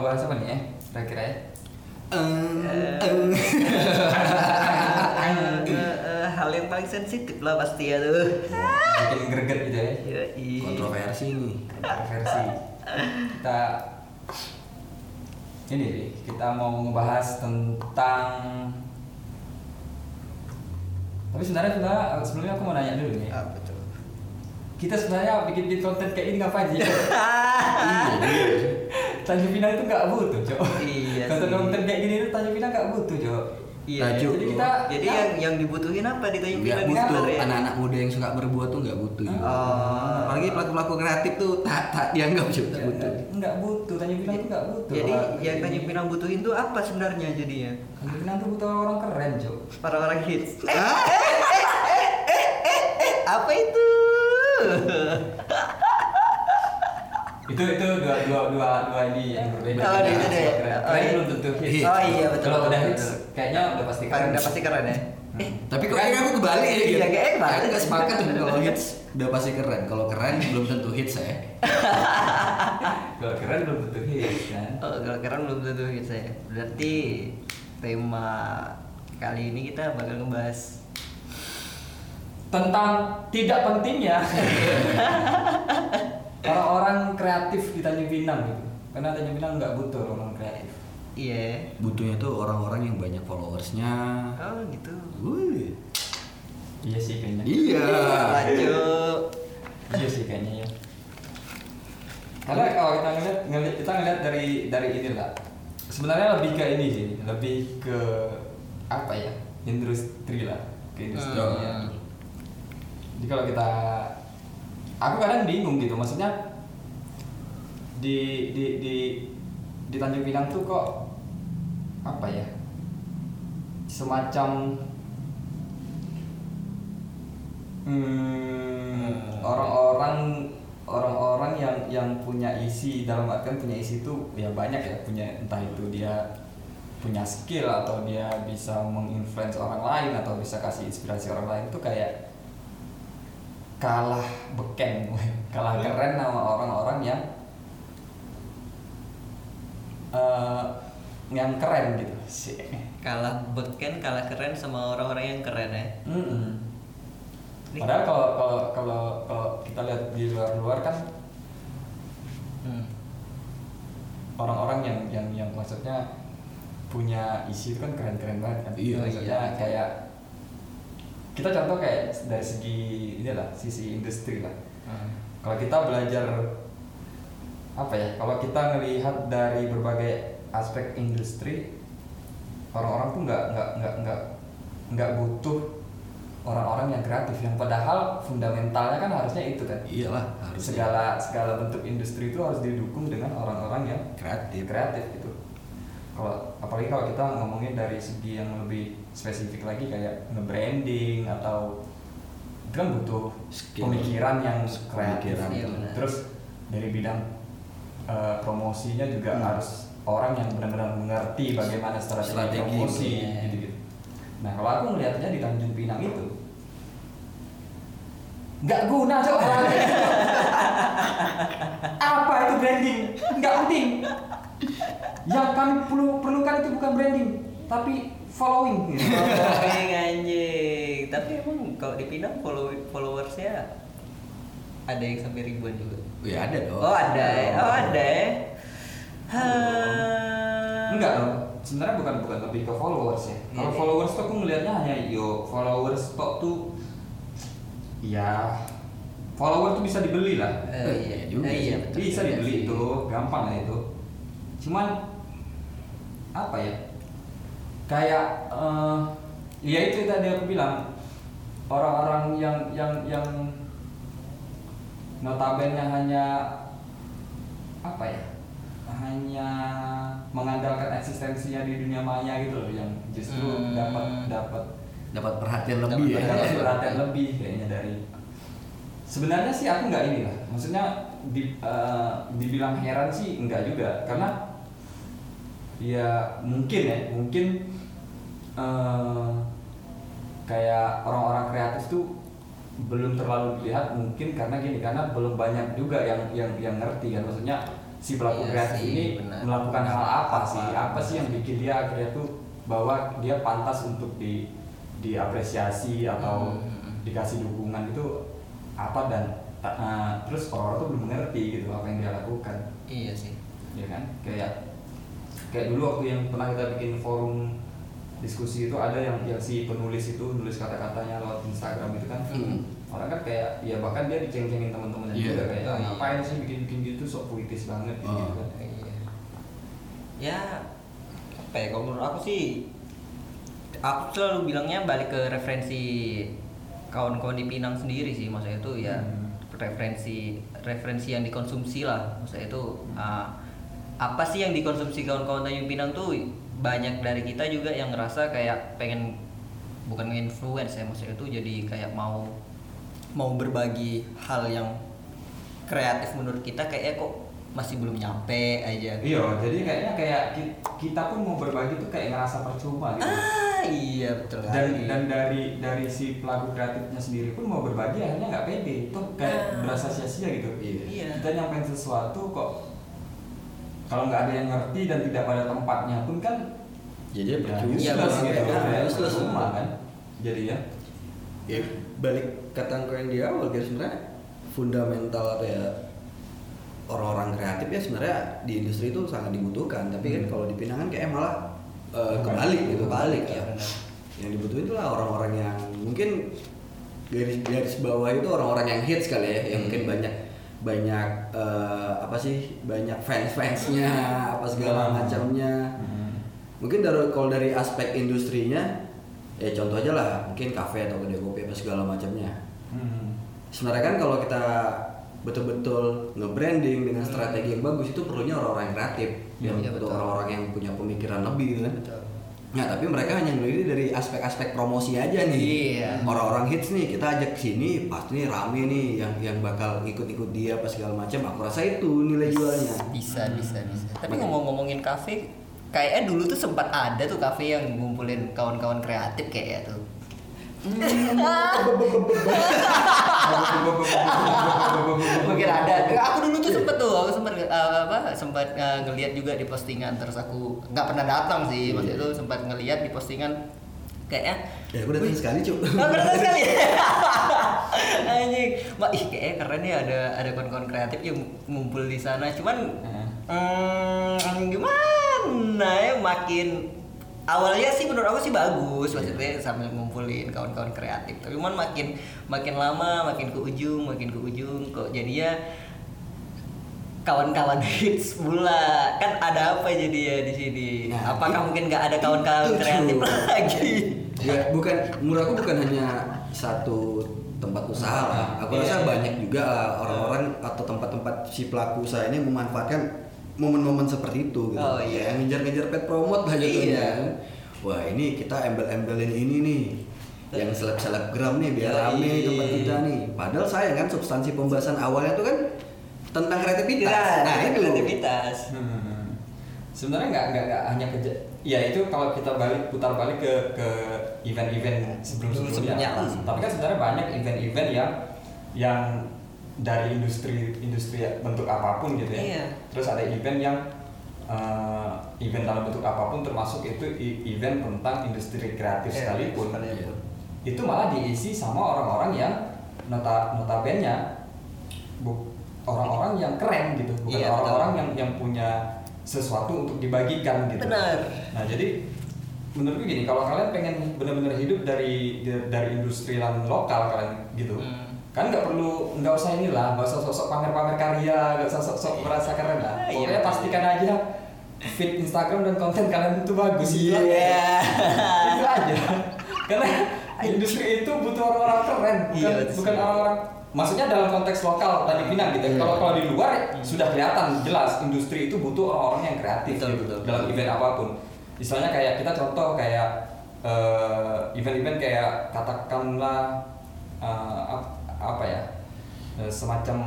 mau bahas apa nih ya kira-kira ya Eh. Eh, eh, hal yang paling sensitif lah pasti ya tuh. bikin greget gitu ya Yoi. Kontroversi nih. kontroversi kita ini nih kita mau ngebahas tentang tapi sebenarnya sebenarnya sebelumnya aku mau nanya dulu nih Apa tuh? kita sebenarnya bikin bikin konten kayak ini ngapain sih Iya, iya. Tanjung Pinang itu nggak butuh cok Iya konten konten kayak gini itu Tanjung Pinang nggak butuh cok Iya. Tajuk. jadi kita Jadi ya, yang yang dibutuhin apa di Tanjung Nggak Pinang butuh ya? anak-anak muda yang suka berbuat tuh nggak butuh. Oh. Apalagi pelaku-pelaku kreatif tuh tak tak dianggap juga butuh. nggak butuh Tanjung Pinang itu nggak butuh Jadi orang- yang Tanjung Pinang butuhin tuh apa sebenarnya jadinya? Tanjung Pinang tuh butuh orang keren cok Orang-orang hits. Eh, Ah, apa itu? Itu itu dua dua dua dua ini yang berbeda Oh, itu deh. keren Oh, Keren iya. belum tentu hits Oh iya betul. kalau udah hits kayaknya udah pasti Keren udah pasti keren ya. Hmm. Tapi kok kayaknya aku kebalik ya gitu. Iya, kayaknya kebalik. Aku nggak sepakat tuh kalau hits udah pasti keren. Kalau keren belum tentu hits ya. kalau keren belum tentu hits kan Oh, kalau keren belum tentu hits saya. Berarti tema kali ini kita bakal ngebahas tentang tidak pentingnya orang-orang kreatif di Tanjung Pinang gitu karena Tanjung Pinang nggak butuh orang kreatif iya. Butuhnya tuh orang-orang yang banyak followersnya. Oh gitu. Wih. iya sih kayaknya Iya. Lanjut. iya sih kayaknya ya karena kalau kita ngeliat, ngeliat kita ngeliat dari dari ini lah sebenarnya lebih ke ini sih lebih ke apa ya industri lah ke industri Hmm. ya. jadi kalau kita aku kadang bingung gitu maksudnya di di di di Tanjung Pinang tuh kok apa ya semacam hmm, orang-orang orang-orang yang yang punya isi dalam artian punya isi itu ya banyak ya punya entah itu dia punya skill atau dia bisa menginfluence orang lain atau bisa kasih inspirasi orang lain itu kayak kalah beken kalah keren sama orang-orang yang eh, yang keren gitu sih Kalah beken, kalah keren sama orang-orang yang keren ya. Nih. Padahal kalau kalau kalau kalau kita lihat di luar-luar kan Hmm. orang-orang yang yang yang maksudnya punya isi itu kan keren-keren banget kan. Iya, maksudnya iya. kayak kita contoh kayak dari segi ini lah sisi industri lah. Hmm. Kalau kita belajar apa ya? Kalau kita ngelihat dari berbagai aspek industri, orang-orang tuh nggak nggak nggak nggak nggak butuh orang-orang yang kreatif yang padahal fundamentalnya kan harusnya itu kan. Iyalah harus Segala segala bentuk industri itu harus didukung dengan orang-orang yang kreatif. kreatif gitu. Kalau apalagi kalau kita ngomongin dari segi yang lebih spesifik lagi kayak nge-branding atau itu kan butuh Skill. pemikiran yang kreatif Pemikiran, iya. Terus dari bidang eh, promosinya juga Hmm. harus orang yang benar-benar mengerti bagaimana strategi, Strategi, promosi gitu-gitu. Nah kalau aku melihatnya di Tanjung Pinang itu nggak guna cok apa itu branding nggak penting yang kami perlu perlukan itu bukan branding tapi following Following anjing. Tapi emang kalau di Pinang follow followersnya ada yang sampai ribuan juga. Ya ada dong. Oh ada ya. Oh ada ya. Hah. enggak dong sebenarnya bukan bukan lebih ke followers ya kalau Iya. followers tuh aku ngelihatnya hanya yo followers tok tuh ya follower tuh bisa dibeli lah Eh, iya Iya juga Eh, iya sih. betul bisa dibeli itu gampang lah itu cuman apa ya? Kayak eh ya itu tadi aku bilang. Orang-orang yang yang yang notabene hanya apa ya? Hanya mengandalkan eksistensinya di dunia maya gitu loh yang justru Hmm. dapat dapat Dapat perhatian Dapat lebih ya. dapat perhatian lebih kayaknya dari sebenarnya sih aku nggak ini lah. Maksudnya di, eh, dibilang heran sih enggak juga. Karena ya mungkin ya mungkin eh, kayak orang-orang kreatif tuh belum terlalu dilihat mungkin karena gini karena belum banyak juga yang yang yang ngerti kan maksudnya si pelaku Iya kreatif sih, ini benar. melakukan hal apa, Apa? sih apa sih yang bikin dia akhirnya tuh bahwa dia pantas untuk di diapresiasi atau Hmm. dikasih dukungan itu apa dan eh, terus orang-orang tuh belum mengerti gitu apa yang dia lakukan iya sih ya kan kayak kayak dulu waktu yang pernah kita bikin forum diskusi itu ada yang yang si penulis itu nulis kata-katanya lewat Instagram itu kan Hmm. orang kan kayak ya bahkan dia diceng-cengin teman-temannya Iya. juga kayak Oh, iya. ngapain sih bikin-bikin gitu sok puitis banget gitu, Oh. kan iya ya apa ya kalau menurut aku sih aku selalu bilangnya balik ke referensi kawan-kawan di Pinang sendiri sih maksudnya itu ya Hmm. referensi referensi yang dikonsumsi lah maksudnya itu ah, apa sih yang dikonsumsi kawan-kawan Tanjung Pinang tuh banyak dari kita juga yang ngerasa kayak pengen bukan nge-influence ya maksudnya itu jadi kayak mau mau berbagi hal yang kreatif menurut kita kayaknya kok masih belum nyampe aja iya jadi kayaknya kayak ki- kita pun mau berbagi tuh kayak ngerasa percuma gitu ah iya betul dan dan dari dari si pelaku kreatifnya sendiri pun mau berbagi akhirnya nggak pede tuh kayak Ah. berasa sia-sia gitu. Iya. kita nyampein sesuatu kok kalau nggak ada yang ngerti dan tidak pada tempatnya pun kan Jadi ya percuma. Iya, useless benar. gitu Iya, ya, useless. percuma kan jadi ya Ya, balik kata yang di awal guys sebenarnya fundamental apa ya orang-orang kreatif ya sebenarnya di industri itu sangat dibutuhkan tapi kan Hmm. kalau di Pinang kan kayak malah eh, Bukan. kebalik gitu Kebalik, ya ya, yang dibutuhin itu lah orang-orang yang mungkin garis garis bawah itu orang-orang yang hits kali ya yang Hmm. mungkin banyak banyak eh, apa sih banyak fans fansnya apa segala Hmm. macamnya mungkin dari kalau dari aspek industrinya ya contoh aja lah mungkin kafe atau kedai kopi apa segala macamnya Hmm. sebenarnya kan kalau kita betul-betul nge-branding dengan strategi yang bagus itu perlunya orang-orang yang kreatif yang Iya, untuk betul. orang-orang yang punya pemikiran lebih kan Betul. Nah, tapi mereka hanya melihat dari aspek-aspek promosi aja nih. Iya. Orang-orang hits nih, kita ajak sini, pasti nih rame nih yang yang bakal ikut-ikut dia apa segala macam. Aku rasa itu nilai jualnya. bisa bisa bisa tapi ngomong-ngomongin kafe kayaknya dulu tuh sempat ada tuh kafe yang ngumpulin kawan-kawan kreatif kayaknya tuh mungkin ada aku dulu tuh sempet tuh aku sempet uh, apa sempat uh, ngelihat juga di postingan terus aku nggak pernah datang sih maksudnya itu sempat ngelihat di postingan kayaknya Ya, aku datang sekali, Cuk. Oh, keren sekali. Anjing. Wah, ih kayaknya keren ya ada ada kawan-kawan kreatif yang ngumpul di sana. Cuman hmm, gimana ya makin awalnya sih menurut aku sih bagus maksudnya sambil ngumpulin kawan-kawan kreatif. Tapi cuman makin makin lama makin ke ujung, makin ke ujung kok jadinya kawan-kawan hits pula. Kan ada apa jadi ya di sini? Nah, apakah itu- mungkin nggak ada kawan-kawan kreatif lagi? Ya bukan. Menurut aku bukan hanya satu tempat usaha lah. Aku Iya. rasa banyak juga lah orang-orang atau tempat-tempat si pelaku usaha ini memanfaatkan momen-momen seperti itu gitu. Oh, iya. Yang ngejar-ngejar pet promote lah Iya. jatuhnya. Wah, ini kita embel-embelin ini nih. Yang seleb-selebgram nih biar rame nih tempat kita nih. Padahal sayang kan substansi pembahasan awalnya tuh kan tentang kreativitas. Nah, itu. kreativitas. Hmm. Sebenarnya nggak nggak nggak hanya kerja. Ya itu kalau kita balik putar balik ke ke event-event sebelum sebelumnya. Sebelumnya. Tapi kan sebenarnya banyak event-event yang yang dari industri industri bentuk apa pun gitu ya. Iya. Terus ada event yang eh, event dalam bentuk apa pun termasuk itu i- event tentang industri kreatif Iya, sekalipun. sekalipun. Itu malah diisi sama orang-orang yang nota notabene orang-orang yang keren gitu, bukan Iya, orang-orang yang yang punya sesuatu untuk dibagikan gitu. Benar. Nah jadi menurutku gini, kalau kalian pengen benar-benar hidup dari dari industri lokal kalian gitu, Hmm. Kan nggak perlu nggak usah inilah, nggak usah sosok pamer-pamer karya, nggak usah sok-sok merasa keren lah. Ah, iya, Pokoknya pastikan aja feed Instagram dan konten kalian itu bagus. Itu aja. Iya. itu aja. Karena industri itu butuh orang-orang keren, bukan, Iya, bukan orang-orang Maksudnya dalam konteks lokal tadi Pinang gitu. ya. Iya. Kalau kalau di luar sudah kelihatan jelas industri itu butuh orang-orang yang kreatif Betul, gitu, betul, dalam event apa pun. Misalnya kayak kita contoh kayak eh, event-event kayak katakanlah ap- apa ya eh, semacam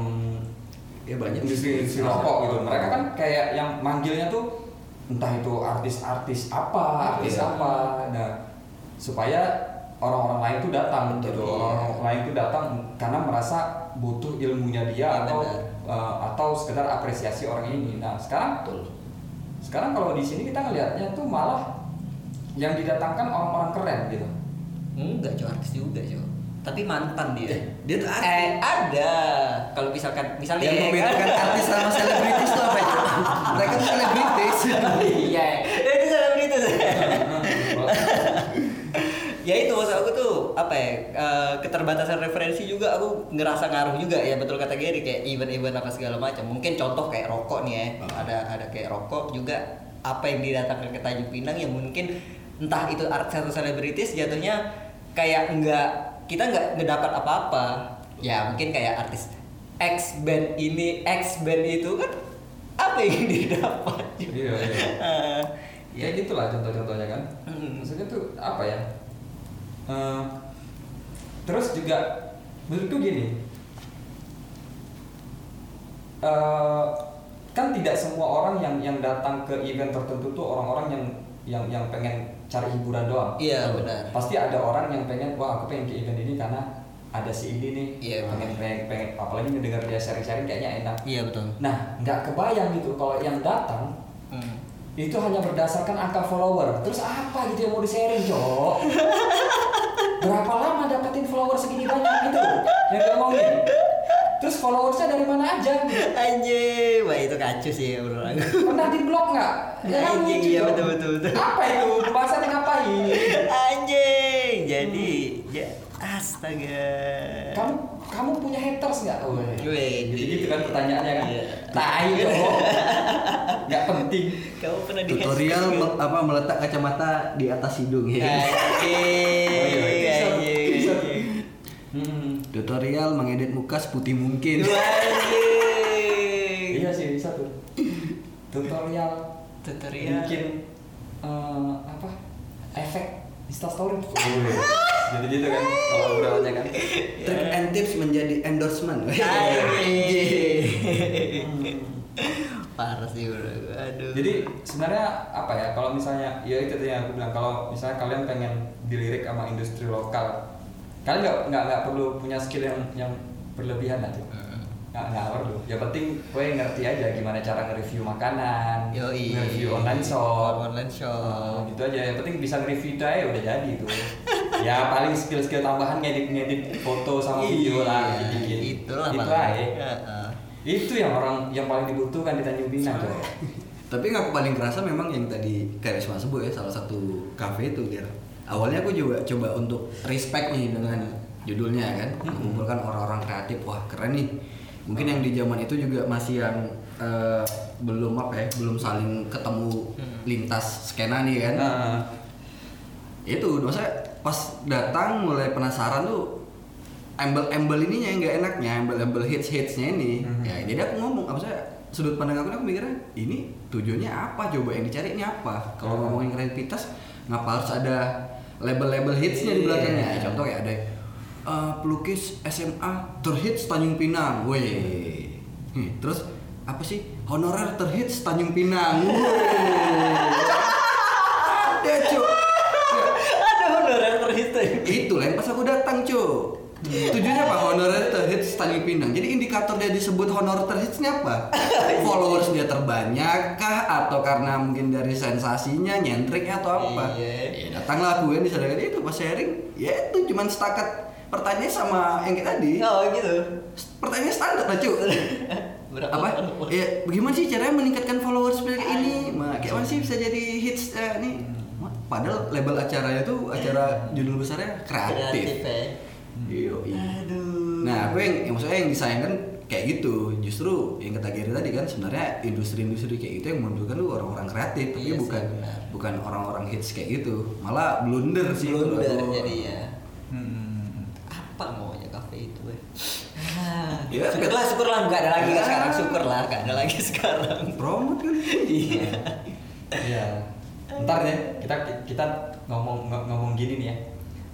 ya banyak industri-industri rokok gitu. Mereka kan kayak yang manggilnya tuh entah itu artis-artis apa, artis Iya. apa. Nah, supaya orang-orang lain tuh datang Betul, gitu. iya. Orang lain tuh datang karena merasa butuh ilmunya dia Iya, atau benar. eh, atau sekedar apresiasi orang ini. Nah, sekarang betul sekarang kalau di sini kita ngelihatnya tuh malah yang didatangkan orang-orang keren gitu. Enggak, cowok artis juga, cowok. Tapi mantan dia. dia tuh artis Eh, ada. Kalau misalkan misalnya yang ya membedakan kan? artis sama selebritis tuh apa ya? mereka tuh selebritis Iya, itu selebritis. ya itu maksud aku tuh apa ya eh, keterbatasan referensi juga aku ngerasa ngaruh juga ya betul kata Gary kayak event-event apa segala macam mungkin contoh kayak rokok nih ya Ah. ada ada kayak rokok juga apa yang didatangkan ke Tanjung Pinang yang mungkin entah itu artis atau selebritis jatuhnya kayak enggak kita nggak ngedapat apa-apa. Ya mungkin kayak artis X band ini X band itu kan apa yang didapat? Iya, iya. Eh, ya gitulah contoh-contohnya kan. Hmm. maksudnya tuh apa ya? Eh, terus juga menurutku gini. Eh, kan tidak semua orang yang yang datang ke event tertentu tuh orang-orang yang yang yang pengen cari hiburan doang. Iya, benar. pasti ada orang yang pengen wah aku pengen ke event ini karena ada si ini nih. Iya, pengen, pengen pengen apalagi ngedengar dia sharing-sharing kayaknya enak. Iya betul. nah nggak kebayang gitu kalau yang datang Hmm. itu hanya berdasarkan angka follower. Terus apa gitu yang mau di sharing cok berapa lama dapetin follower segini banyak gitu? Yang ngomongin terus followersnya dari mana aja. Anjing, wah itu kacau sih menurut aku. pernah di blog nggak? Ya kan Anjing, iya, betul, betul, betul. apa itu? Pembahasannya ngapain? Anjing, jadi ya astaga. kamu kamu punya haters nggak? Oh, Wih, gitu gitu kan pertanyaannya kan? Iya. tai cok nggak penting. Kamu pernah di tutorial me- apa meletak kacamata di atas hidung ya. Anjing, tutorial mengedit muka seputih mungkin Anjing. iya sih bisa tuh tutorial Tutorial. bikin eh, apa efek instastory jadi gitu kan kalau obrolannya kan trik and tips menjadi endorsement. Parah sih bro. Aduh. jadi sebenarnya apa ya kalau misalnya ya itu yang aku bilang kalau misalnya kalian pengen dilirik sama industri lokal kalian nggak nggak nggak perlu punya skill yang yang berlebihan lah tuh nggak nggak perlu. Yang penting gue ngerti aja gimana cara nge-review makanan Yoi. nge-review online shop. Online shop. Gitu aja. Yang penting bisa nge-review itu aja udah jadi tuh ya paling skill-skill tambahan ngedit-ngedit foto sama video lah Iya, dikit Itulah itu paling. aja. Heeh. itu yang orang yang paling dibutuhkan di Tanjung Pinang tuh tapi yang aku paling kerasa memang yang tadi kayak Risma sebut ya salah satu cafe itu dia awalnya aku juga coba untuk respect nih dengan judulnya kan. Mengumpulkan orang-orang kreatif. Wah keren nih. Mungkin yang di zaman itu juga masih yang eh, belum apa ya belum saling ketemu lintas skena nih kan. Nah, itu maksudnya pas datang mulai penasaran tuh embel-embel ininya yang nggak enaknya embel-embel hits hitsnya ini. Mhm. ya jadi aku ngomong apa saya sudut pandang aku aku mikirnya ini tujuannya apa? Coba yang dicari ini apa? Kalau Mhm. ngomongin kreativitas ngapa harus ada label-label hitsnya di belakangnya Iya. contoh kayak ada eh, pelukis SMA terhits Tanjung Pinang, weh. Nih, terus apa sih honorer terhits Tanjung Pinang. Ada cuy. Ada honorer terhitung. Itu lain pas aku datang cu Tujuannya apa? Honorer terhits Tanjung Pinang Jadi indikator dia disebut honor terhitsnya apa? Followers dia terbanyak kah? Atau karena mungkin dari sensasinya, nyentriknya atau apa? Iya. Ya datanglah aku kan disadari itu pas sharing Ya itu cuman setakat pertanyaan sama yang kayak tadi Oh gitu. Pertanyaan standar lah Berapa apa? Ya bagaimana sih caranya meningkatkan followers seperti kayak ini? Ma, kayak mana sih bisa jadi hits eh, nih? Ma, Padahal label acaranya tuh acara judul besarnya kreatif. ya. Iya. Aduh. Nah, aku yang, yang maksudnya yang disayangkan kayak gitu. Justru yang kata Gary tadi kan sebenarnya industri-industri kayak gitu yang menunjukkan tuh orang-orang kreatif, tapi Iya sih, bukan benar. bukan orang-orang hits kayak gitu. Malah blunder sih. blunder jadi ya. hmm. Apa maunya kafe itu eh? Ah, Ya, syukurlah syukurlah nggak ada lagi kan Ya. sekarang syukurlah nggak ada lagi sekarang. Promote kan. Iya. Iya. Ntar deh kita kita ngomong ng- ngomong gini nih ya.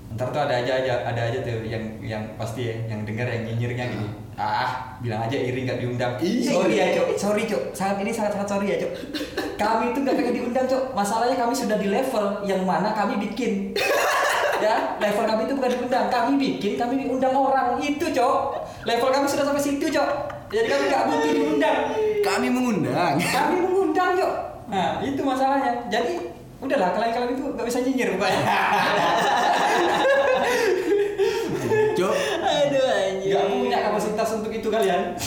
Ntar tuh ada aja aja ada aja tuh yang yang pasti ya yang denger yang nyinyirnya gini. Ah, bilang aja iri nggak diundang. Iya. Sorry ya, Cok. Sorry, Cok. Sangat ini sangat sangat sorry ya, Cok. Kami itu nggak pengen diundang, Cok. Masalahnya kami sudah di level yang mana kami bikin. ya, level kami itu bukan diundang. Kami bikin, kami diundang orang. Itu, Cok. Level kami sudah sampai situ, Cok. Jadi kami nggak butuh diundang. Kami mengundang. Kami mengundang, Cok. Nah, itu masalahnya. Jadi, udahlah kalian-kalian itu nggak bisa nyinyir, Pak. Cok, Aduh anjir. Nggak punya kapasitas untuk itu kalian.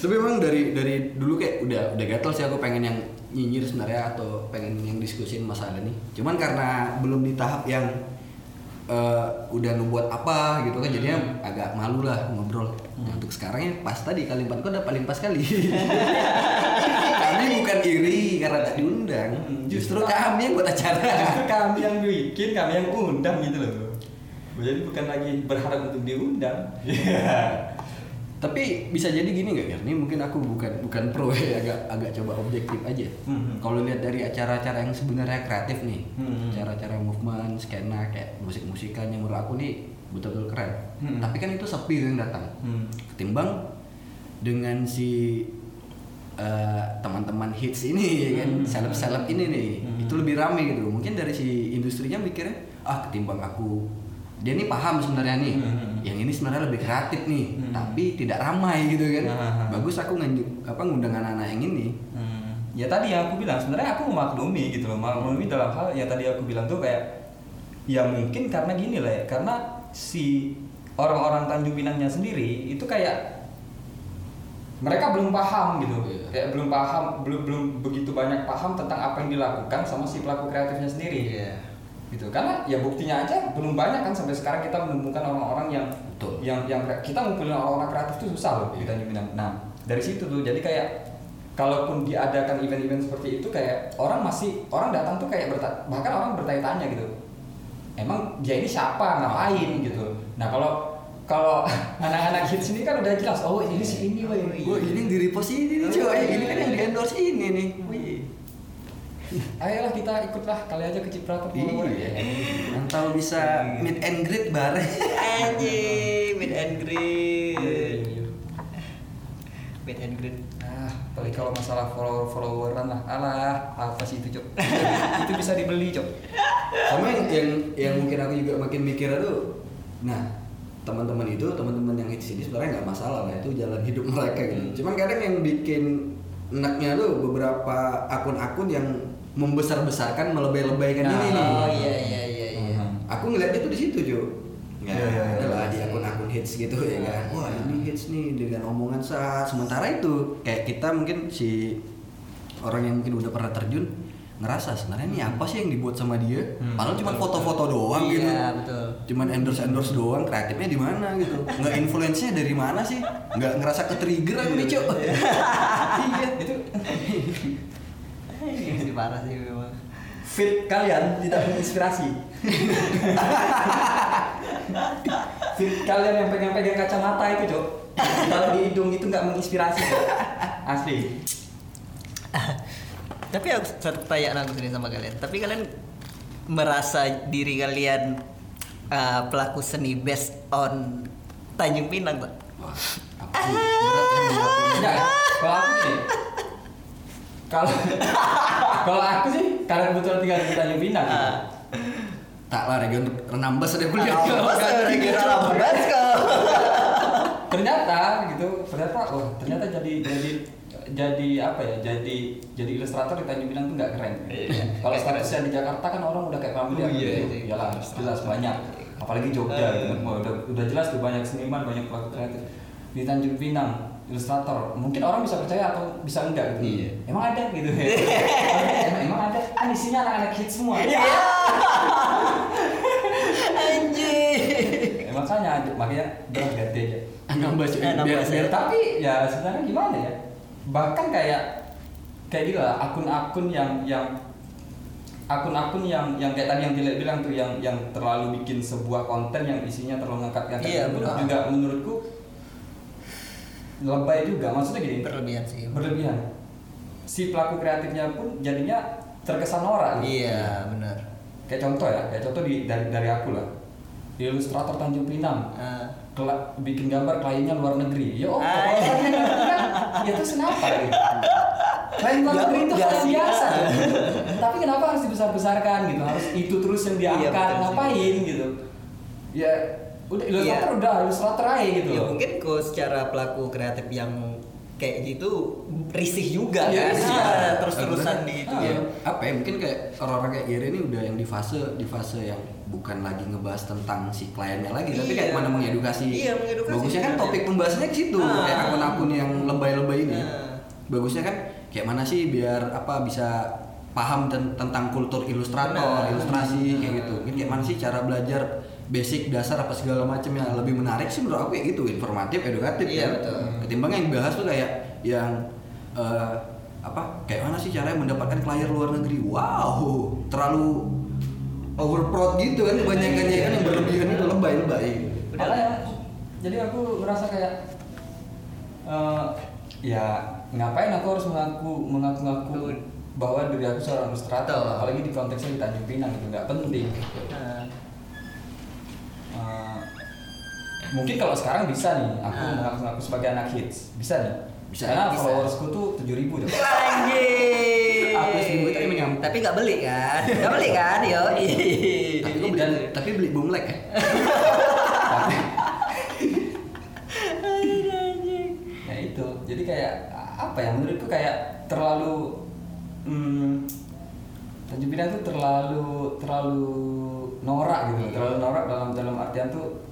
tapi memang dari dari dulu kayak udah udah gatel sih aku pengen yang nyinyir sebenarnya atau pengen yang diskusin masalah ini. Cuman karena belum di tahap yang eh, udah ngebuat apa gitu kan jadinya agak malu lah ngobrol. Nah, untuk sekarang ya pas tadi kalimatku udah paling pas kali. kami bukan iri karena tak diundang, justru kami yang buat acara. Kami yang bikin, kami yang undang gitu loh. Jadi bukan lagi berharap untuk diundang. Tapi bisa jadi gini nggak ya? Ini mungkin aku bukan bukan pro ya, agak agak coba objektif aja. Mhm. Kalau lihat dari acara-acara yang sebenarnya kreatif nih, Mhm. acara-acara movement, skena kayak musik-musikan yang menurut aku nih betul-betul keren. Mhm. Tapi kan itu sepi yang datang. Hmm. Ketimbang dengan si eh, teman-teman hits ini ya kan, Mhm. seleb-seleb ini nih, Mhm. itu lebih rame gitu. Mungkin dari si industrinya mikirnya, ah ketimbang aku dia ini paham sebenarnya nih, Mhm. yang ini sebenarnya lebih kreatif nih, Mhm. tapi tidak ramai gitu kan. Aha. Bagus aku nganjuk apa ngundang anak-anak yang ini. Hmm. Ya tadi yang aku bilang sebenarnya aku memaklumi gitu loh, memaklumi dalam hal yang tadi aku bilang tuh kayak ya mungkin karena gini lah ya, karena si orang-orang Tanjung Pinangnya sendiri itu kayak mereka belum paham gitu, Iya. kayak belum paham, belum belum begitu banyak paham tentang apa yang dilakukan sama si pelaku kreatifnya sendiri. Iya. Gitu. Karena ya buktinya aja belum banyak kan sampai sekarang kita menemukan orang-orang yang Betul. yang yang kita ngumpulin orang-orang kreatif itu susah loh di Tanjung Pinang. Nah dari situ tuh jadi kayak kalaupun diadakan event-event seperti itu kayak orang masih orang datang tuh kayak berta bahkan orang bertanya-tanya gitu. Emang dia ini siapa? Ngapain? gitu. Nah kalau kalau anak-anak hits ini kan udah jelas oh ini si ini Wah ini di repost ini nih cuy, ini kan yang di endorse ini nih. Ayolah kita ikutlah kali aja ke Ciprata follower Iya. Mantap bisa meet and greet bareng. Anjing, meet and greet. Iya. Meet and greet. Nah, apalagi kalau masalah follower followeran lah, alah apa sih itu cok? itu bisa dibeli cok. Sama yang, yang yang mungkin aku juga makin mikir tuh, nah teman-teman itu teman-teman yang hits ini sebenarnya nggak masalah lah itu jalan hidup mereka gitu. Cuman kadang yang bikin enaknya tuh beberapa akun-akun yang membesar-besarkan melebay-lebaykan Nah, ini nih. Oh iya iya iya iya. Aku ngeliatnya tuh di situ cuy. Ya, Iya, iya, iya. adalah di akun-akun hits gitu ya kan. Wah ini hits nih dengan omongan saat. Sementara itu kayak kita mungkin si orang yang mungkin udah pernah terjun ngerasa sebenarnya ini apa sih yang dibuat sama dia? Hmm, Padahal cuma foto-foto doang gitu. Iya, betul. Cuman endorse endorse doang, kreatifnya di mana gitu? Nggak influence-nya dari mana sih? Nggak ngerasa ke trigger aku nih cuy. iya itu Ini parah sih memang. fit kalian tidak menginspirasi. fit kalian yang pegang-pegang kacamata itu cok. Kalau di hidung itu nggak menginspirasi. Cok. Asli. Tapi aku satu pertanyaan aku sini sama kalian. Tapi kalian merasa diri kalian uh, pelaku seni based on Tanjung Pinang, Pak? Wah, aku berat ya kalau aku sih kalau kalau aku sih karena kebetulan tinggal di Tanjung Pinang gitu. Ah. Tak lah region Renambes ada kuliah. Apa sih regional Ambas kau? ternyata gitu ternyata oh ternyata jadi jadi jadi apa ya jadi jadi ilustrator di Tanjung Pinang tuh nggak keren Iya. kalau statusnya di Jakarta kan orang udah kayak familiar Oh, iya, gitu iya. Iyalah, jelas banyak apalagi Jogja Eh. gitu kan udah udah jelas tuh banyak seniman banyak pelaku kreatif di Tanjung Pinang ilustrator. Mungkin orang bisa percaya atau bisa enggak gitu. Iya. emang ada gitu. Ya emang, emang ada. Kan isinya anak-anak hits semua. Iya. Ya, makanya makanya udah ganti aja. Anggap baca Eh, nambah biar, saya. biar tapi ya sebenarnya gimana ya? Bahkan kayak kayak gitu lah akun-akun yang yang akun-akun yang yang kayak tadi yang Dile bilang tuh yang yang terlalu bikin sebuah konten yang isinya terlalu ngangkat-ngangkat Iya, itu juga menurutku lebay juga maksudnya gini Berlebihan sih. berlebihan si pelaku kreatifnya pun jadinya terkesan norak gitu. Iya, benar. kayak contoh ya kayak contoh di dari dari aku lah ilustrator Tanjung Pinang Ah. kela- bikin gambar kliennya luar negeri. Ya oh, kalau kan, ya terus kenapa gitu? Klien luar Ya negeri itu udah hal yang biasa. gitu. Tapi kenapa harus dibesar-besarkan gitu? Harus itu terus yang Iya, diangkat, ngapain gitu? Ya udah ilustrator Iya. udah ilustrator aja gitu ya mungkin kok secara pelaku kreatif yang kayak gitu risih juga Iya, kan risih. Ah, terus-terusan Sebenarnya, di gitu ya, ya apa ya mungkin kayak orang-orang kayak Giri ini udah yang di fase di fase yang bukan lagi ngebahas tentang si kliennya lagi tapi kayak Iya. mana mengedukasi Iya, mengedukasi bagusnya kan sebenarnya. topik pembahasannya ke situ Ah. kayak akun-akun yang lebay-lebay ini Ah. bagusnya kan kayak mana sih biar apa bisa paham ten- tentang kultur ilustrator Benar. ilustrasi kayak gitu mungkin kayak mana sih cara belajar basic dasar apa segala macam yang lebih menarik sih menurut aku kayak gitu. Informatif edukatif Iya, kan betul. ketimbang yang dibahas tuh kayak yang eh, apa kayak mana sih caranya mendapatkan klien luar negeri? Wow terlalu overproud gitu kan kebanyakan ya kan yang berlebihan itu lebay lebay Udah. Makanya, jadi aku ngerasa kayak eh, ya ngapain aku harus mengaku mengaku-ngaku bahwa diri aku seorang ilustrator apalagi di konteksnya di Tanjung Pinang itu nggak penting. Nah, Eh, mungkin kalau sekarang bisa nih aku Ah. mengaku-ngaku sebagai anak hits bisa nih Bisa, karena bisa. followersku tuh tujuh ribu tuh Anjir. Aku seminggu tadi menyambut. Tapi nggak beli kan? Nggak beli kan? Yo. tapi beli Dan- tapi beli bumlek ya ya itu jadi kayak apa ya menurutku kayak terlalu hmm, Tanjung Pinang tuh terlalu terlalu norak gitu Iya. terlalu norak dalam dalam artian tuh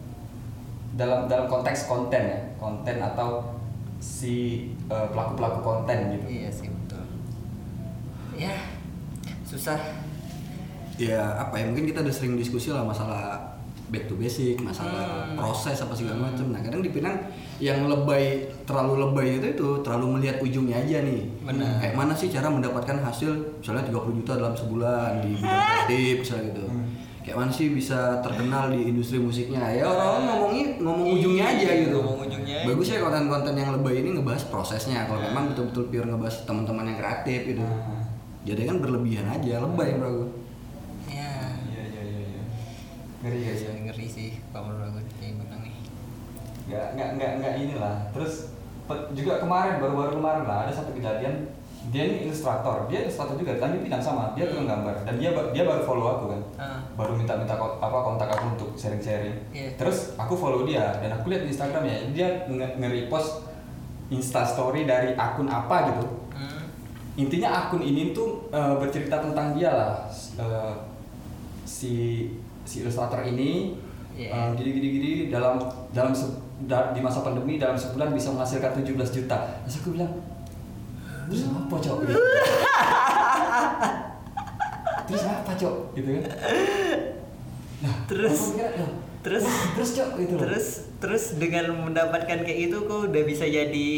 dalam dalam konteks konten ya konten atau si pelaku pelaku konten gitu Iya sih betul. Ya susah. ya apa ya mungkin kita udah sering diskusi lah masalah back to basic masalah Hmm. proses apa segala macam nah kadang di Pinang yang lebay terlalu lebay itu itu terlalu melihat ujungnya aja nih Benar. kayak mana sih cara mendapatkan hasil misalnya 30 juta dalam sebulan di bidang kreatif misalnya gitu Hmm. kayak mana sih bisa terkenal di industri musiknya ya orang ngomongnya ngomong ujungnya aja Iya, gitu ngomong ujungnya aja. bagus ya konten-konten yang lebay ini ngebahas prosesnya kalau Nah. memang betul-betul pure ngebahas teman-teman yang kreatif gitu Nah. jadi kan berlebihan aja lebay bro Ya. iya iya iya iya ngeri ngeri Iya, ngeri sih. Kalau menurut aku kayak Pinang nih. nggak nggak nggak nggak inilah. Terus juga kemarin baru-baru kemarin lah ada satu kejadian. Dia ini ilustrator. Dia ilustrator juga Tanjung Pinang sama dia tukang gambar. Dan dia dia baru follow aku kan? Ah. baru minta-minta apa kontak aku untuk sharing-sharing. Iya. terus aku follow dia. Dan aku lihat di Instagramnya dia nge- nge-repost Insta story dari akun apa gitu. Hmm. intinya akun ini tuh eh, bercerita tentang dia lah. Eh, si si ilustrator ini Iya. eh, gini gini gini dalam dalam se- da- di masa pandemi dalam sebulan bisa menghasilkan 17 juta terus aku bilang terus apa cok Gitu. terus apa cok gitu kan nah Terus? kira, "Loh, Terus? wah, terus cok gitu loh Terus terus dengan mendapatkan kayak itu kok udah bisa jadi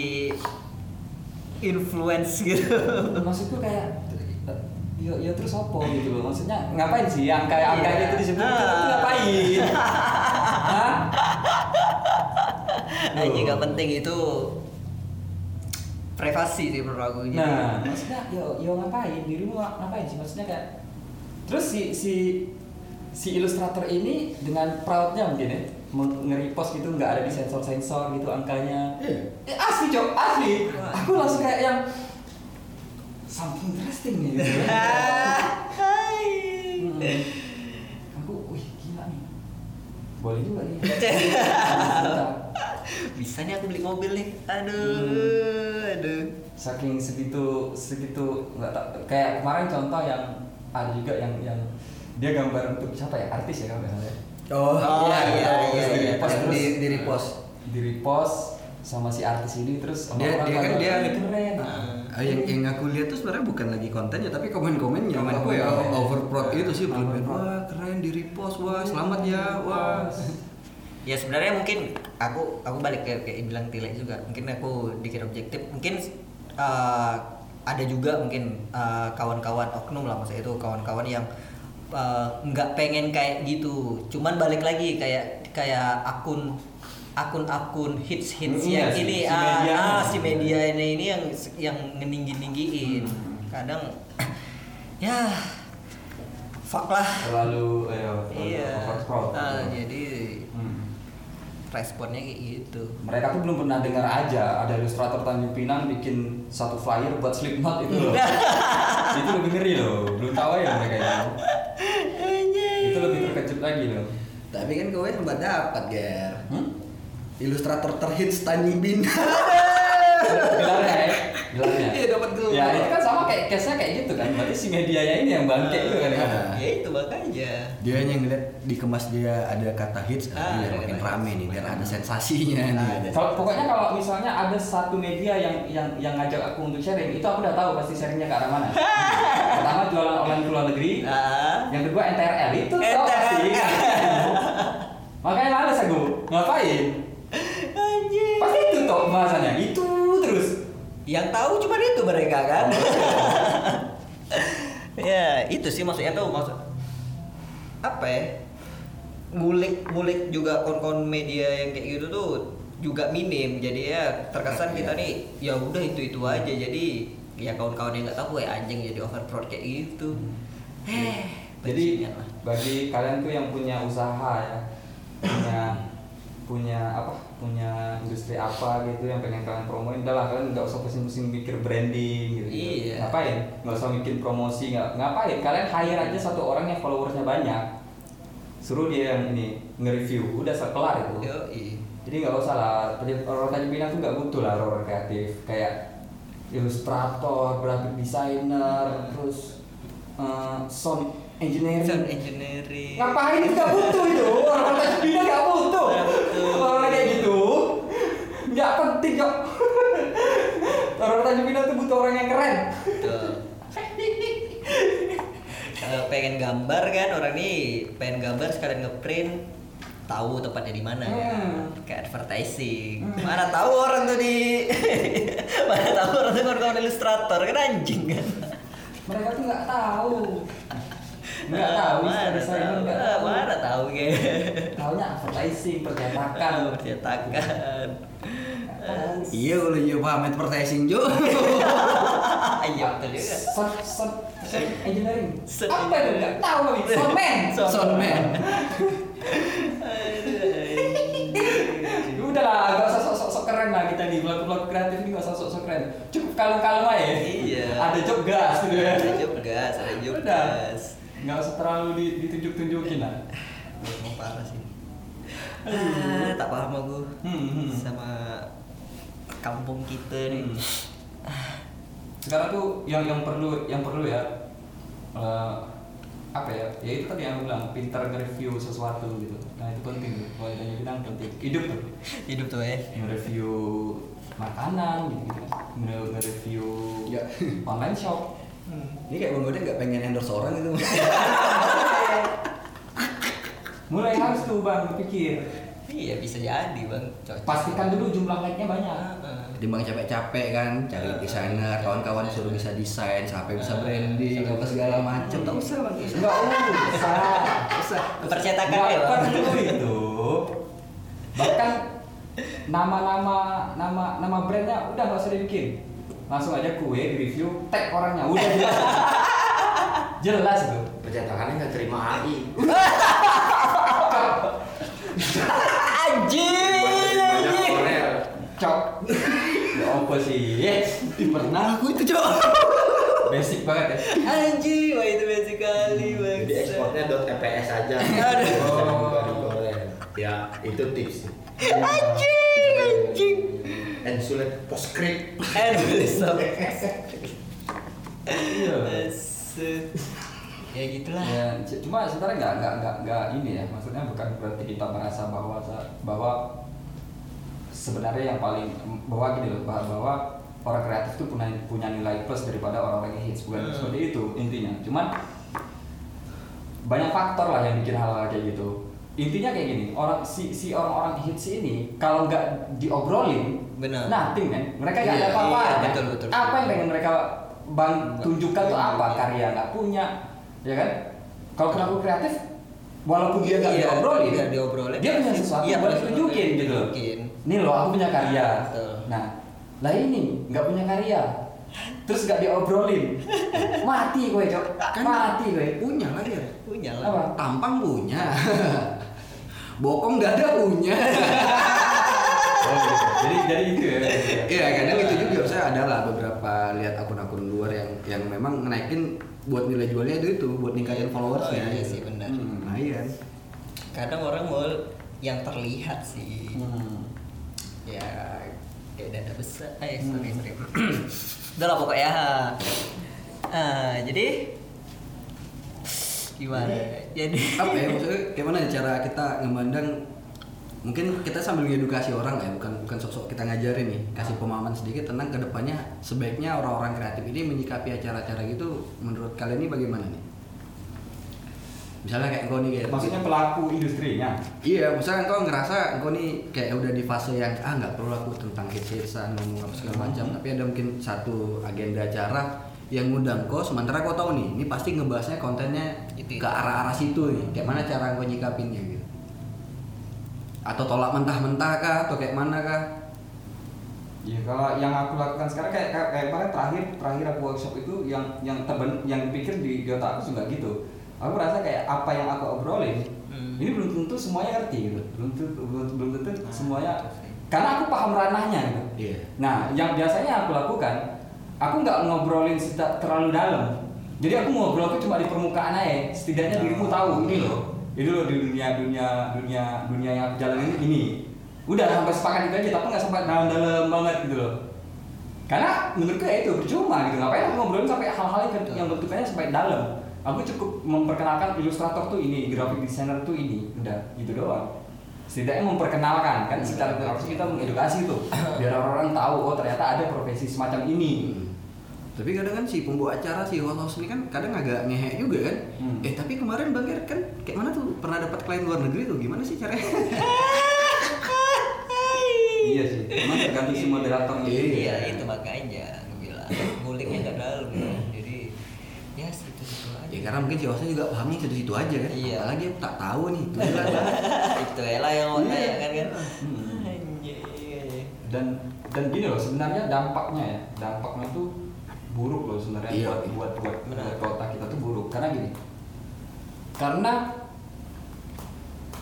influence gitu. maksudku kayak ya ya terus apa gitu loh maksudnya ngapain sih angka angka Iya. itu disebut Ah. itu ngapain Hah? Nah, juga penting itu privasi sih menurut aku. Jadi, nah maksudnya yo yo ngapain dirimu ngap- ngapain sih maksudnya kayak terus si si si ilustrator ini dengan proudnya mungkin ya nge-repost gitu nggak ada di sensor sensor gitu angkanya Iya. Eh, asli cok asli aku langsung kayak yang something interesting nih gitu ya. Hai. Mm-mm. aku wih gila nih boleh juga nih Bisa nih aku beli mobil nih. Aduh, Hmm. aduh. saking segitu segitu nggak tak kayak kemarin contoh yang ada juga yang yang dia gambar untuk siapa ya artis ya kan misalnya Oh, Oh, iya, iya, terus iya, di iya. repost Yang terus di- di repost. di repost sama si artis ini terus Dia- dia kan dia- "Ini keren Ah, yang, yang aku lihat tuh sebenarnya bukan lagi kontennya tapi komen-komennya. Komen- apa ya overproud itu sih berlebihan wah keren di repost. Wah selamat ya. Wah. Ya sebenarnya mungkin aku aku balik ke kayak bilang Tile juga. Mungkin aku dikit objektif. Mungkin uh, ada juga mungkin uh, kawan-kawan oknum lah maksudnya itu kawan-kawan yang uh, nggak pengen kayak gitu. Cuman balik lagi kayak kayak akun akun-akun hits hits Hmm, yang si- ini si ah, medianya. ah, si media ini ini yang yang ngeninggi ninggiin. Hmm. Kadang ya fuck lah. terlalu terlalu Iya. overproud Ah, jadi Hmm. responnya kayak gitu mereka tuh belum pernah dengar aja ada ilustrator Tanjung Pinang bikin satu flyer buat Slipknot itu loh itu lebih ngeri loh belum tahu ya mereka itu itu lebih terkejut lagi loh Tapi kan kowe sempat dapat, Ger. hmm? Ilustrator terhits Tanjung Pinang. gelarnya ya? Gelarnya? Iya, dapat gelar. ya itu kan sama kayak case nya kayak gitu kan. Berarti si medianya ini yang bangke itu kan? Ya ya itu makanya. Dia yang ngeliat dikemas dia ada kata hits. Ah, biar ada makin rame nih biar ada sensasinya nih. pokoknya kalau misalnya ada satu media yang yang yang ngajak aku untuk sharing itu aku udah tahu pasti sharingnya ke arah mana. Pertama jualan online ke luar negeri. Ah. Yang kedua NTRL itu tau pasti. Makanya males aku. Ngapain anjing pasti itu toh bahasanya itu terus. Yang tahu cuma itu mereka kan? Ya itu sih maksudnya tuh maksud. Apa ya? Ngulik ngulik juga kon-kon media yang kayak gitu tuh juga minim. Jadi ya terkesan kita nih ya udah itu itu aja. Jadi ya kawan-kawan yang nggak tahu ya anjing jadi overproud kayak gitu. Eh jadi bagi kalian tuh yang punya usaha ya punya punya apa punya industri apa gitu yang pengen kalian promoin udah lah kalian nggak usah pusing-pusing mikir branding gitu, Iya. ngapain? Nggak usah bikin promosi nggak ngapain? Kalian hire aja satu orang yang followersnya banyak. Suruh dia yang ini nge-review udah kelar itu. Yoi. jadi nggak usah lah orang Tanjung Pinang tuh nggak butuh lah orang kreatif. Kayak ilustrator graphic designer terus eh, sound engineering. Sound engineering. Ngapain itu butuh itu? Orang Tanjung Pinang nggak butuh. Nggak butuh. orang kayak gitu nggak penting kok. Orang Tanjung Pinang tuh butuh orang yang keren. Kalau pengen gambar kan orang nih pengen gambar sekalian ngeprint tahu tempatnya di mana kan Hmm. kayak advertising. Hmm. mana tahu orang tuh di mana tahu orang tuh kawan ilustrator kan anjing kan. Mereka tuh nggak tahu nggak tahu mana desainer tahu nggak Ah, tahu mana tahu kayak tahunya advertising percetakan percetakan iya kalau iya paham advertising Jo iya betul juga Sound, sound, sound engineering. Sound Apa itu? Nggak tahu kami. Soundman. Soundman. Udah lah, gak usah sok-sok keren lah kita di pelaku-pelaku kreatif ini gak usah sok-sok keren. Cukup kalem-kalem aja. Iya. Ada job gas gitu ya. ada job gas ada job Udah. gas Gak usah terlalu di- ditunjuk-tunjukin lah. Emang parah sih ah, tak paham aku Hmm, hmm. sama kampung kita nih Hmm. Sekarang tuh yang yang perlu yang perlu ya eh, apa ya? Ya itu tadi yang aku bilang pintar nge-review sesuatu gitu. Nah itu penting tuh. Kalau ditanya bilang penting. Hidup tuh. hidup tuh ya nge-review makanan gitu gitu Nge- nge-review Ya. online shop ini kayak bang Godek nggak pengen endorse orang gitu. Mulai harus tuh bang berpikir iya bisa jadi bang. Cocok. Pastikan dulu jumlah like-nya banyak. Ketimbang capek-capek kan cari desainer kawan-kawan suruh bisa desain sampai bisa branding apa segala macam tak usah bang. Nggak usah. Usah. Percetakan ya bang perlu itu. Bahkan nama-nama nama nama brandnya udah nggak usah dibikin langsung aja kue di review tag orangnya. Udah jelas. Jelas itu percetakannya nggak terima AI. Anjing. Banyak anjing Korea cok. Ya apa sih? Yes pernah. Aku itu coba basic banget ya. Anjing wah itu basic kali bang jadi ekspornya .eps aja. Aduh. Bukan di Korea ya itu tips. Anjing anjing Ensulet postscript and sampai Iya. Ya gitulah Ya, cuma sebenarnya nggak nggak nggak nggak ini ya, maksudnya bukan berarti kita merasa bahwa bahwa sebenarnya yang paling bahwa gini loh bahwa, bahwa orang kreatif itu punya punya nilai plus daripada orang-orang yang hits bukan Hmm. seperti itu intinya. Cuman banyak faktor lah yang bikin hal-hal kayak gitu. Intinya kayak gini, orang si si orang-orang hits ini kalau nggak diobrolin, Benar. nothing man. Mereka nggak Iya, ada apa-apa. iya, betul, betul. Apa yang pengen mereka bang Nggak tunjukkan tuh punya. apa? Karya nggak punya, ya kan? Kalau pelaku kreatif, walaupun dia nggak Iya, diobrolin, nggak diobrolin, dia punya sesuatu iya, buat betul, ditunjukin gitu loh. tunjukin. Nih loh, aku punya karya. Betul. Nah, lah ini nggak punya karya, terus nggak diobrolin, mati gue cok, Kan mati gue. punya lah dia punya lah Apa? tampang punya bokong nggak ada punya Oh, gitu. Jadi jadi itu ya. Iya kadang itu juga saya ada lah beberapa lihat akun-akun luar yang yang memang naikin buat nilai jualnya itu itu buat ningkatin followersnya. Oh, iya gitu. sih, benar. Hmm, lumayan. kadang orang mau yang terlihat sih Hmm. ya kayak dada besar eh sorry sorry udah lah pokoknya Ah, jadi gimana jadi Apa ya maksudnya gimana ya cara kita ngemandang mungkin kita sambil ngedukasi orang lah ya bukan bukan sok-sok kita ngajarin nih kasih pemahaman sedikit tentang ke depannya sebaiknya orang-orang kreatif ini menyikapi acara-acara gitu menurut kalian ini bagaimana nih misalnya kayak engkau nih kayak Maksudnya pelaku industrinya. Iya, misalnya engkau ngerasa engkau nih kayak udah di fase yang ah nggak perlu aku tentang hits-hitsan ngomong apa segala macam, tapi ada mungkin satu agenda acara yang ngundang kau sementara kau tahu nih, ini pasti ngebahasnya kontennya Itu, ke arah-arah situ nih. Kayak mana cara engkau nyikapinnya gitu? Atau tolak mentah-mentah kah atau kayak mana kah? Ya kalau yang aku lakukan sekarang kayak kayak, kayak kemarin terakhir terakhir aku workshop itu yang yang teben yang pikir di, di otak aku juga gitu. Aku merasa kayak apa yang aku obrolin Hmm. ini belum tentu semuanya ngerti gitu. Belum tentu belum, belum tentu Nah, semuanya itu karena aku paham ranahnya gitu. Iya. Nah, yang biasanya aku lakukan, aku nggak ngobrolin terlalu dalam. Jadi aku ngobrol tuh cuma di permukaan aja. Setidaknya Oh, dirimu tahu ini loh. Ini loh di dunia dunia dunia dunia yang aku jalanin ini. Udah sampai sepakat itu aja, tapi nggak sampai dalam-dalam banget gitu loh. Karena menurutku ya itu percuma gitu. Ngapain aku ngobrolin sampai hal-hal yang, yang bentukannya sampai dalam. Aku cukup memperkenalkan ilustrator tuh ini, graphic designer tuh ini, udah gitu doang. Setidaknya memperkenalkan kan secara langsung kita mengedukasi tuh biar orang-orang tahu oh ternyata ada profesi semacam ini. Tapi kadang kan si pembawa acara si host-host ini kan kadang agak ngehe juga kan. Hmm. Eh tapi kemarin Bang Gert kan kayak mana tuh pernah dapat klien luar negeri tuh gimana sih caranya? Iya sih, memang tergantung si moderatornya. Iya. iya itu makanya aku bilang nguliknya nggak dalam ya. jadi ya situ situ aja Ya karena mungkin si hostnya juga pahamnya situ situ aja kan. Iya. Apalagi dia tak tahu nih. Itu lah, itu ya lah yang mau Iya. tanya kan kan Hmm. Anjay. Dan dan gini loh sebenarnya dampaknya ya, dampaknya tuh buruk loh sebenarnya Iya. buat buat buat, Benar. buat kota kita tuh buruk karena gini. Karena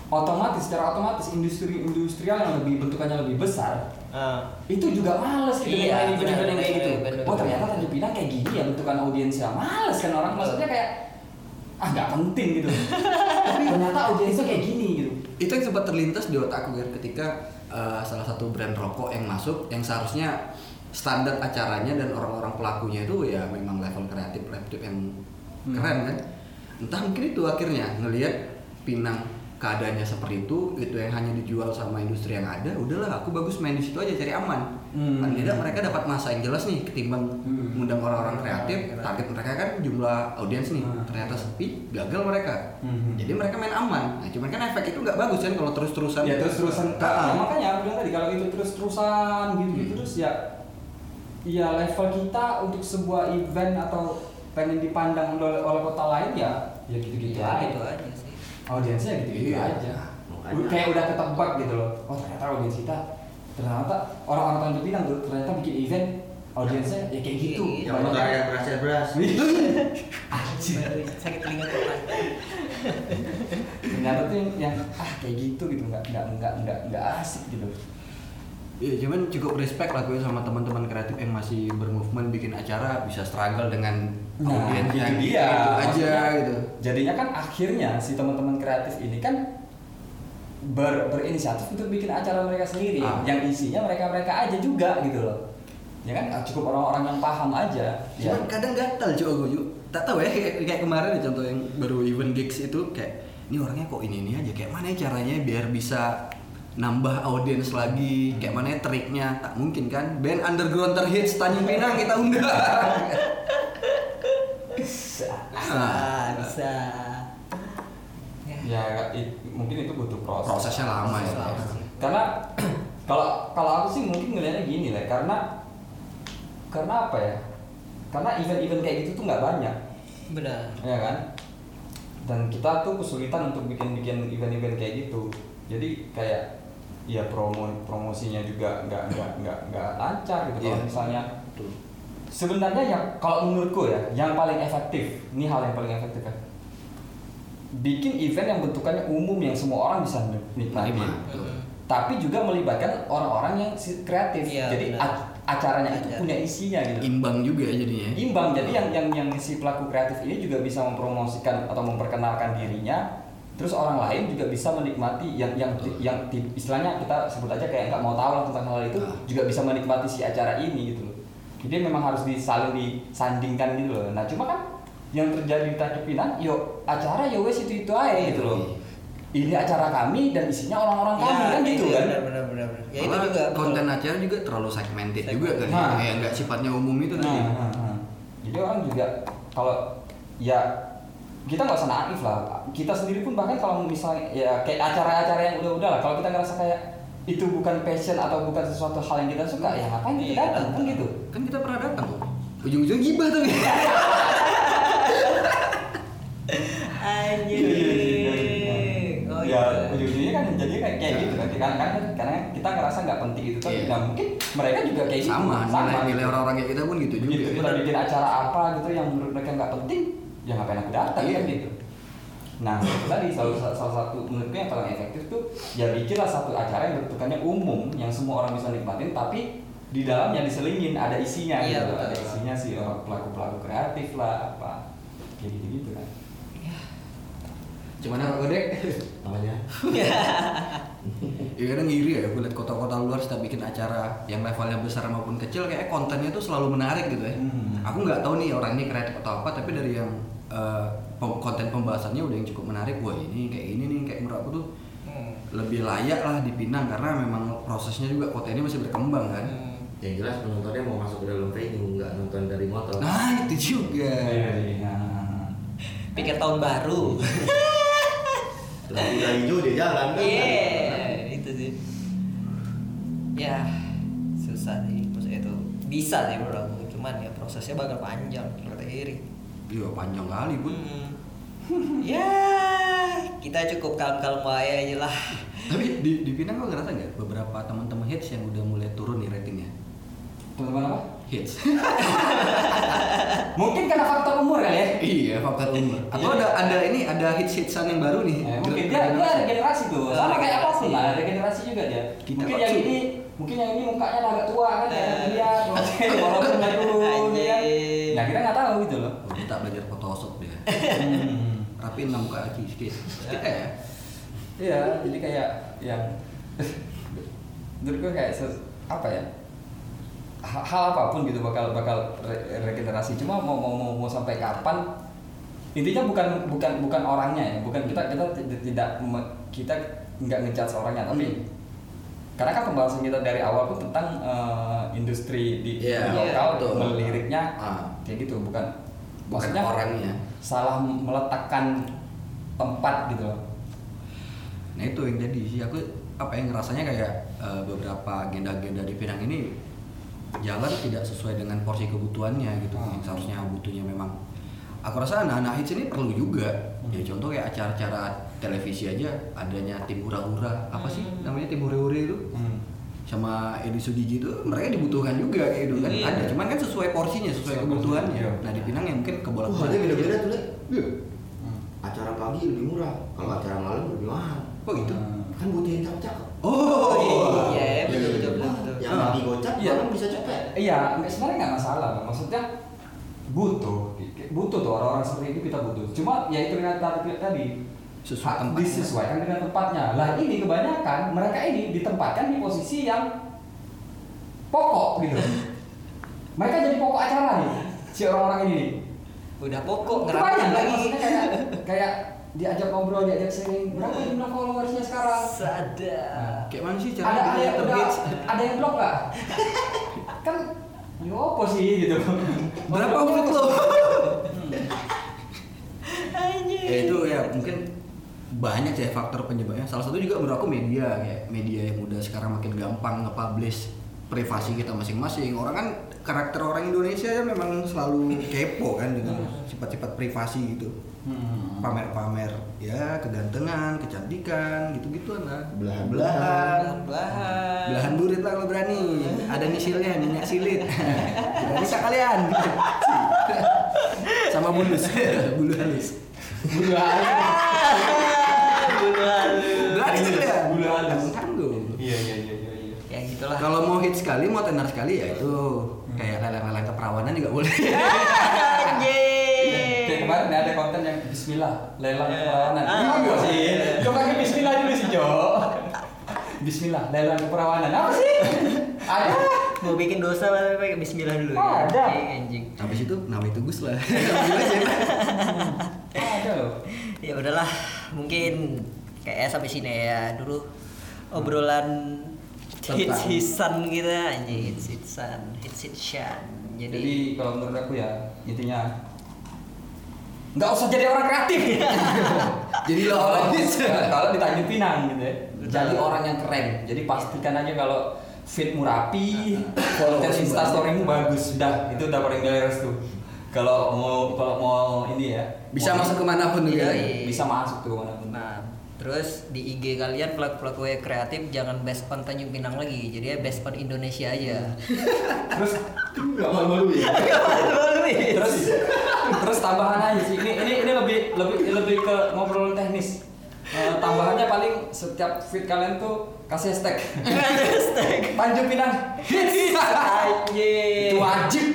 otomatis secara otomatis industri industrial yang lebih bentukannya lebih besar Ah, itu juga males gitu Iya, yang benar, kayak gitu. benar, oh ternyata. Tanjung Pinang kayak gini ya bentukan audiensnya. Males kan orang maksudnya kayak ah nggak penting gitu. Tapi ternyata audiensnya kayak gini gitu. itu yang sempat terlintas di otakku kan ketika uh, salah satu brand rokok yang masuk yang seharusnya standar acaranya dan orang-orang pelakunya itu ya memang level kreatif kreatif yang Hmm. keren kan entah mungkin itu akhirnya ngelihat Pinang keadaannya seperti itu itu yang hanya dijual sama industri yang ada udahlah aku bagus main di situ aja cari aman Hmm. paling tidak mereka dapat masa yang jelas nih ketimbang Hmm. mengundang orang-orang kreatif target mereka kan jumlah audiens nih Hmm. ternyata sepi gagal mereka Hmm. jadi mereka main aman nah cuman kan efek itu nggak bagus kan kalau terus-terusan ya terus terusan Ah. ya, makanya aku bilang tadi kalau itu terus terusan gitu gitu terus ya ya level kita untuk sebuah event atau pengen dipandang oleh, oleh kota lain ya ya gitu-gitu ya, aja. itu aja sih. Audiensnya gitu-gitu Iya. aja. Makanya. Udah- kayak udah ketebak gitu loh. Oh ternyata audiens kita ternyata orang-orang Tanjung Pinang tuh ternyata bikin event audiensnya ya kayak gitu. Iya, Yang motor yang berhasil beras. Anjir. sakit telinga tuh ternyata tuh yang, yang ah kayak gitu gitu. Nggak nggak nggak nggak nggak asik gitu Iya, cuman cukup respect lah gue sama teman-teman kreatif yang masih bermovement bikin acara bisa struggle dengan Nah, yang dia. gitu aja gitu. Jadinya kan akhirnya si teman-teman kreatif ini kan ber, berinisiatif untuk bikin acara mereka sendiri Ah. yang isinya mereka-mereka aja juga gitu loh. Ya kan cukup orang-orang yang paham aja. Ya. Cuman kadang gatel cuy gue juga. Tak tahu ya kayak, kayak kemarin ya contoh yang baru event gigs itu kayak ini orangnya kok ini ini aja kayak mana ya caranya biar bisa nambah audiens lagi kayak mana ya triknya tak mungkin kan band underground terhits Tanjung Pinang kita undang bisa Ah. bisa ya Ya i- mungkin itu butuh proses. prosesnya lama ya Lama. Karena kalau kalau aku sih mungkin ngeliatnya gini lah karena karena apa ya? Karena event-event kayak gitu tuh nggak banyak. benar ya kan dan kita tuh kesulitan untuk bikin bikin event-event kayak gitu jadi kayak ya promo promosinya juga nggak nggak nggak nggak lancar gitu kalau Iya. misalnya sebenarnya yang kalau menurutku ya yang paling efektif ini hal yang paling efektif ya bikin event yang bentukannya umum yang semua orang bisa nikmati. Tapi juga melibatkan orang-orang yang kreatif. Iya, Jadi acaranya itu Ada. punya isinya gitu. Imbang juga jadinya. Imbang. Jadi yang yang yang si pelaku kreatif ini juga bisa mempromosikan atau memperkenalkan dirinya. Terus orang lain juga bisa menikmati yang yang yang ti- istilahnya kita sebut aja kayak nggak mau tahu lah tentang hal itu Ah. juga bisa menikmati si acara ini gitu loh. Jadi memang harus disaling disandingkan gitu loh. Nah cuma kan yang terjadi di Tanjung Pinang, yo acara yo wes itu itu aja gitu loh. Ini acara kami dan isinya orang-orang kami kan gitu itu kan. Benar benar benar. benar. Ya itu juga betul. konten acara juga terlalu segmented juga kan. Nah. Kayak nggak sifatnya umum itu Nah, tadi. nah, nah. Jadi orang juga kalau ya kita nggak usah naif lah. Kita sendiri pun bahkan kalau misalnya ya kayak acara-acara yang udah-udah lah. Kalau kita ngerasa kayak itu bukan passion atau bukan sesuatu hal yang kita suka, ya ngapain kita Iya, datang kan gitu. Kan kita pernah datang kok. Ujung-ujungnya gibah tuh. Anjing. Oh ya iya. ujung-ujungnya kan jadi kayak, kayak gitu kan. Karena, karena, karena kita ngerasa nggak penting itu kan. Iya. Nah, mungkin mereka juga kayak gitu. sama, nilai-nilai gitu. orang-orang kayak kita pun gitu juga. Begitu kita bikin acara apa gitu yang menurut mereka nggak penting, ya ngapain aku datang Iya. kan gitu. Nah itu tadi salah, salah salah satu menurutku yang paling efektif tuh ya bikinlah satu acara yang bentukannya umum yang semua orang bisa nikmatin tapi di dalamnya diselingin ada isinya Iya, gitu betul. ada isinya sih orang pelaku pelaku kreatif lah apa kayak gitu gitu kan Cuman apa Godek? namanya Ya kadang ngiri ya, gue liat kota-kota luar setiap bikin acara yang levelnya besar maupun kecil kayak kontennya tuh selalu menarik gitu ya. Hmm. Aku nggak tahu nih orang ini kreatif atau apa, tapi dari yang eh, pem- konten pembahasannya udah yang cukup menarik. Wah ini kayak ini nih, kayak menurut aku tuh Hmm. lebih layak lah dipinang karena memang prosesnya juga ini masih berkembang kan. Hmm. yang jelas penontonnya mau masuk ke dalam venue nggak nonton dari motor Nah itu juga. Nah, Pikir tahun baru. lampu udah hijau dia jalan kan Iya, itu sih. Ya, susah sih maksudnya itu. Bisa sih menurut aku, cuman ya prosesnya bakal panjang kata Iri. Iya panjang kali pun. Hmm. ya, kita cukup kalem-kalem aja aja lah. Tapi di, di Pinang kok ngerasa nggak beberapa teman-teman hits yang udah mulai turun nih ratingnya? teman-teman apa? Hits. Mungkin karena faktor umur kali ya. iya faktor umur. Atau ada ada ini ada hits hitsan yang baru nih. Eh, mungkin dia dia regenerasi tuh sama kayak apa pun lah regenerasi juga dia Kita mungkin yang ini mungkin yang ini mukanya agak tua kan Eh. dia walaupun dulu ya nah kita nggak tahu gitu loh Kita belajar Photoshop dia. Rapiin lah muka lagi sedikit. Sedikit ya. iya jadi kayak yang menurut gue kayak apa ya ha- hal apa pun gitu bakal bakal re- regenerasi cuma mau mau mau, mau sampai kapan intinya bukan bukan bukan orangnya ya bukan kita kita tidak kita nggak ngejudge orangnya tapi karena kan pembahasan kita dari awal pun tentang eh, industri di Iya, lokal betul. meliriknya Ah. kayak gitu bukan Bukan maksudnya orangnya. salah meletakkan tempat gitu loh Nah itu yang jadi sih aku apa yang ngerasanya kayak eh, beberapa agenda-agenda di Pinang ini jalan tidak sesuai dengan porsi kebutuhannya gitu. Hmm. Yang seharusnya butuhnya memang aku rasa anak-anak hits ini perlu juga. Hmm. Ya contoh kayak acara-acara televisi aja adanya tim hura-hura apa sih Hmm. namanya tim hura-hura itu sama Edi Sugigi itu mereka dibutuhkan juga kayak gitu kan Iya. ada cuman kan sesuai porsinya sesuai kebutuhannya iya. nah di Pinang ya mungkin kebolak Wah, harganya beda-beda tuh, Le. iya acara pagi lebih murah kalau acara malam lebih mahal kok gitu Hmm. kan butuh yang cakep-cakep oh Iya, betul betul betul. betul. yang Ah. pagi gocap Iya. malam bisa cepet Iya, nggak- sebenarnya nggak masalah, maksudnya butuh, butuh tuh orang-orang seperti itu kita butuh. Cuma ya itu tadi tadi Sesuai ha- tempatnya. disesuaikan dengan tempatnya. Lah ini kebanyakan mereka ini ditempatkan di posisi yang pokok gitu. mereka jadi pokok acara nih si orang-orang ini. Udah pokok kan lagi. maksudnya kayak kayak diajak ngobrol, diajak sharing. Berapa jumlah followersnya sekarang? Sadar. kayak mana sih ada cara ada dia yang udah ada yang blok nggak kan yo apa sih gitu berapa outfit lo ya itu ya mungkin banyak sih faktor penyebabnya. Salah satu juga menurut aku media kayak media yang udah sekarang makin gampang nge-publish privasi kita masing-masing. Orang kan karakter orang Indonesia kan memang selalu kepo kan dengan sifat-sifat privasi gitu. Hmm. pamer-pamer ya kegantengan kecantikan gitu-gituan lah. Belahan-belahan. Belahan. belahan. Burit lah kalau berani. Ada misilnya minyak silit. Bisa kalian? Sama bulus. Bulu halus Bulu halus. Kan ya. Bulu halus. Tanggung. Iya iya iya iya. iya. Ya gitulah. Kalau mau hit sekali, mau tenar sekali ya itu kayak lelang-lelang keperawanan juga boleh. Anjing. Kayak kemarin ada konten yang Bismillah lelang Ya. keperawanan. Ah. Gimana sih? Jo pakai Bismillah dulu sih Jo. Bismillah lelang keperawanan apa sih? Ada. Mau bikin dosa pakai bismillah dulu. Oh, ada. Anjing, anjing. Habis itu nama itu Gus lah. Ada loh. Ya udahlah, mungkin kayak sampai sini ya dulu obrolan hits hitsan gitu anjing hits hitsan hits hitsan. Jadi, Jadi kalau menurut aku ya intinya nggak usah jadi orang kreatif. Jadi lo orang kalau di Tanjung Pinang gitu ya. Betul. Jadi orang yang keren. Jadi pastikan aja kalau fitmu rapi, konten instastorymu bagus. Udah, itu udah paling beres tuh. Kalau mau kalau mau ini ya Bisa mau- masuk ke mana pun tuh ya. Iya. bisa masuk tuh mana pun. Nah, terus di IG kalian pelaku-pelaku yang kreatif jangan based on Tanjung Pinang lagi, jadi ya based on Indonesia aja. Terus Nggak malu-malu ya. terus terus tambahan aja sih. Ini ini ini lebih lebih lebih ke ngobrol teknis. Eh, tambahannya paling setiap feed kalian tuh kasih hashtag Hashtag. Tanjung Pinang hits. Anjing. Itu wajib.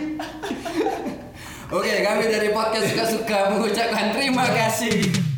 Oke, kami dari podcast suka-suka mengucapkan terima kasih.